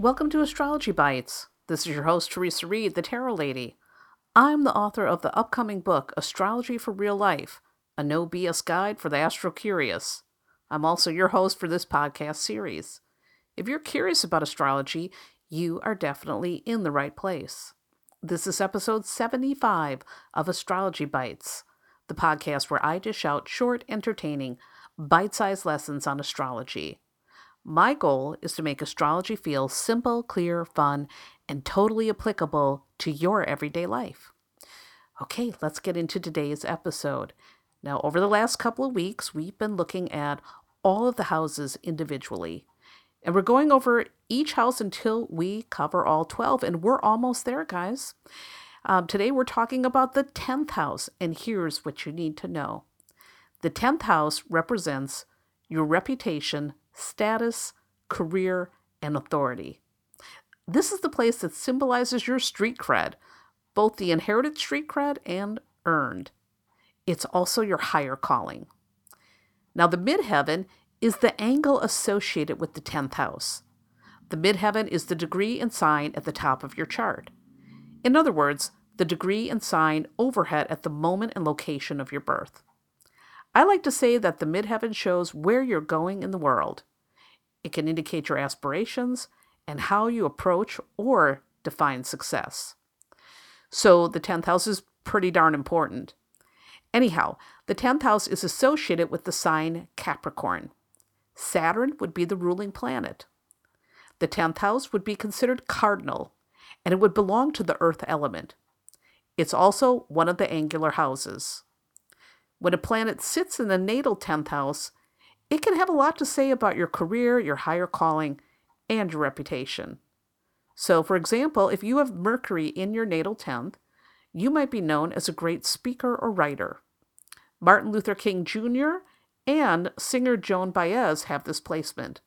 Welcome to Astrology Bites. This is your host, Theresa Reed, the Tarot Lady. I'm the author of the upcoming book, Astrology for Real Life, a no BS guide for the astro curious. I'm also your host for this podcast series. If you're curious about astrology, you are definitely in the right place. This is episode 75 of Astrology Bites, the podcast where I dish out short, entertaining, bite sized lessons on astrology. My goal is to make astrology feel simple, clear, fun, and totally applicable to your everyday life. Okay, let's get into today's episode. Now, over the last couple of weeks, we've been looking at all of the houses individually. And we're going over each house until we cover all 12, and we're almost there, guys. Um, today, we're talking about the 10th house, and here's what you need to know the 10th house represents your reputation, status, career, and authority. This is the place that symbolizes your street cred, both the inherited street cred and earned. It's also your higher calling. Now, the midheaven is the angle associated with the 10th house. The midheaven is the degree and sign at the top of your chart. In other words, the degree and sign overhead at the moment and location of your birth. I like to say that the midheaven shows where you're going in the world. It can indicate your aspirations and how you approach or define success. So the 10th house is pretty darn important. Anyhow, the 10th house is associated with the sign Capricorn. Saturn would be the ruling planet. The 10th house would be considered cardinal, and it would belong to the earth element. It's also one of the angular houses. When a planet sits in the natal 10th house, it can have a lot to say about your career, your higher calling, and your reputation. So, for example, if you have Mercury in your natal 10th, you might be known as a great speaker or writer. Martin Luther King Jr. and singer Joan Baez have this placement.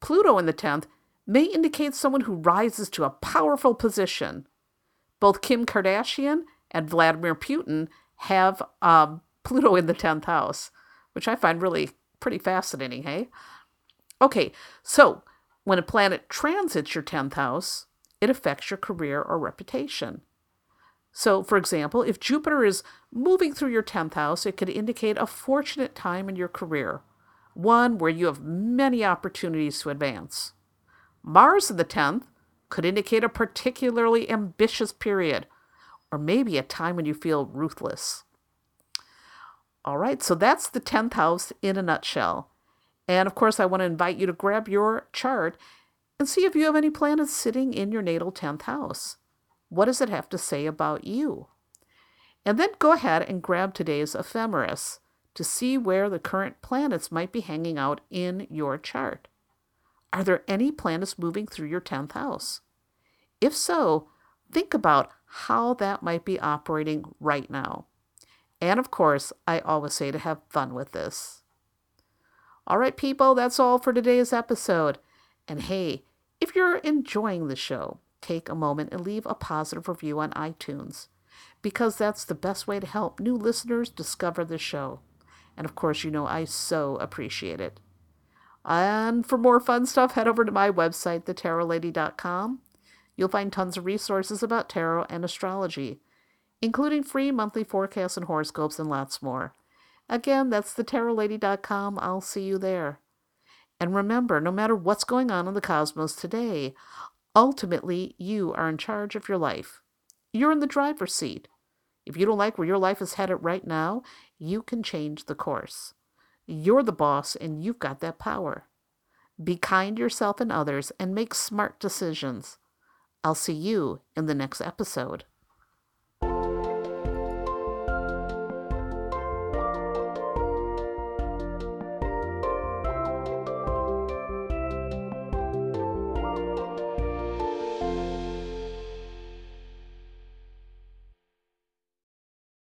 Pluto in the 10th may indicate someone who rises to a powerful position. Both Kim Kardashian and Vladimir Putin have um, Pluto in the 10th house, which I find really pretty fascinating, hey? Okay, so when a planet transits your 10th house, it affects your career or reputation. So, for example, if Jupiter is moving through your 10th house, it could indicate a fortunate time in your career, one where you have many opportunities to advance. Mars in the 10th could indicate a particularly ambitious period, or maybe a time when you feel ruthless. All right, so that's the 10th house in a nutshell. And of course, I want to invite you to grab your chart and see if you have any planets sitting in your natal 10th house. What does it have to say about you? And then go ahead and grab today's ephemeris to see where the current planets might be hanging out in your chart. Are there any planets moving through your 10th house? If so, think about how that might be operating right now. And of course, I always say to have fun with this. All right, people, that's all for today's episode. And hey, if you're enjoying the show, take a moment and leave a positive review on iTunes because that's the best way to help new listeners discover the show. And of course, you know I so appreciate it. And for more fun stuff, head over to my website, thetarotlady.com. You'll find tons of resources about tarot and astrology including free monthly forecasts and horoscopes and lots more. Again, that's thetarotlady.com. I'll see you there. And remember, no matter what's going on in the cosmos today, ultimately you are in charge of your life. You're in the driver's seat. If you don't like where your life is headed right now, you can change the course. You're the boss and you've got that power. Be kind to yourself and others and make smart decisions. I'll see you in the next episode.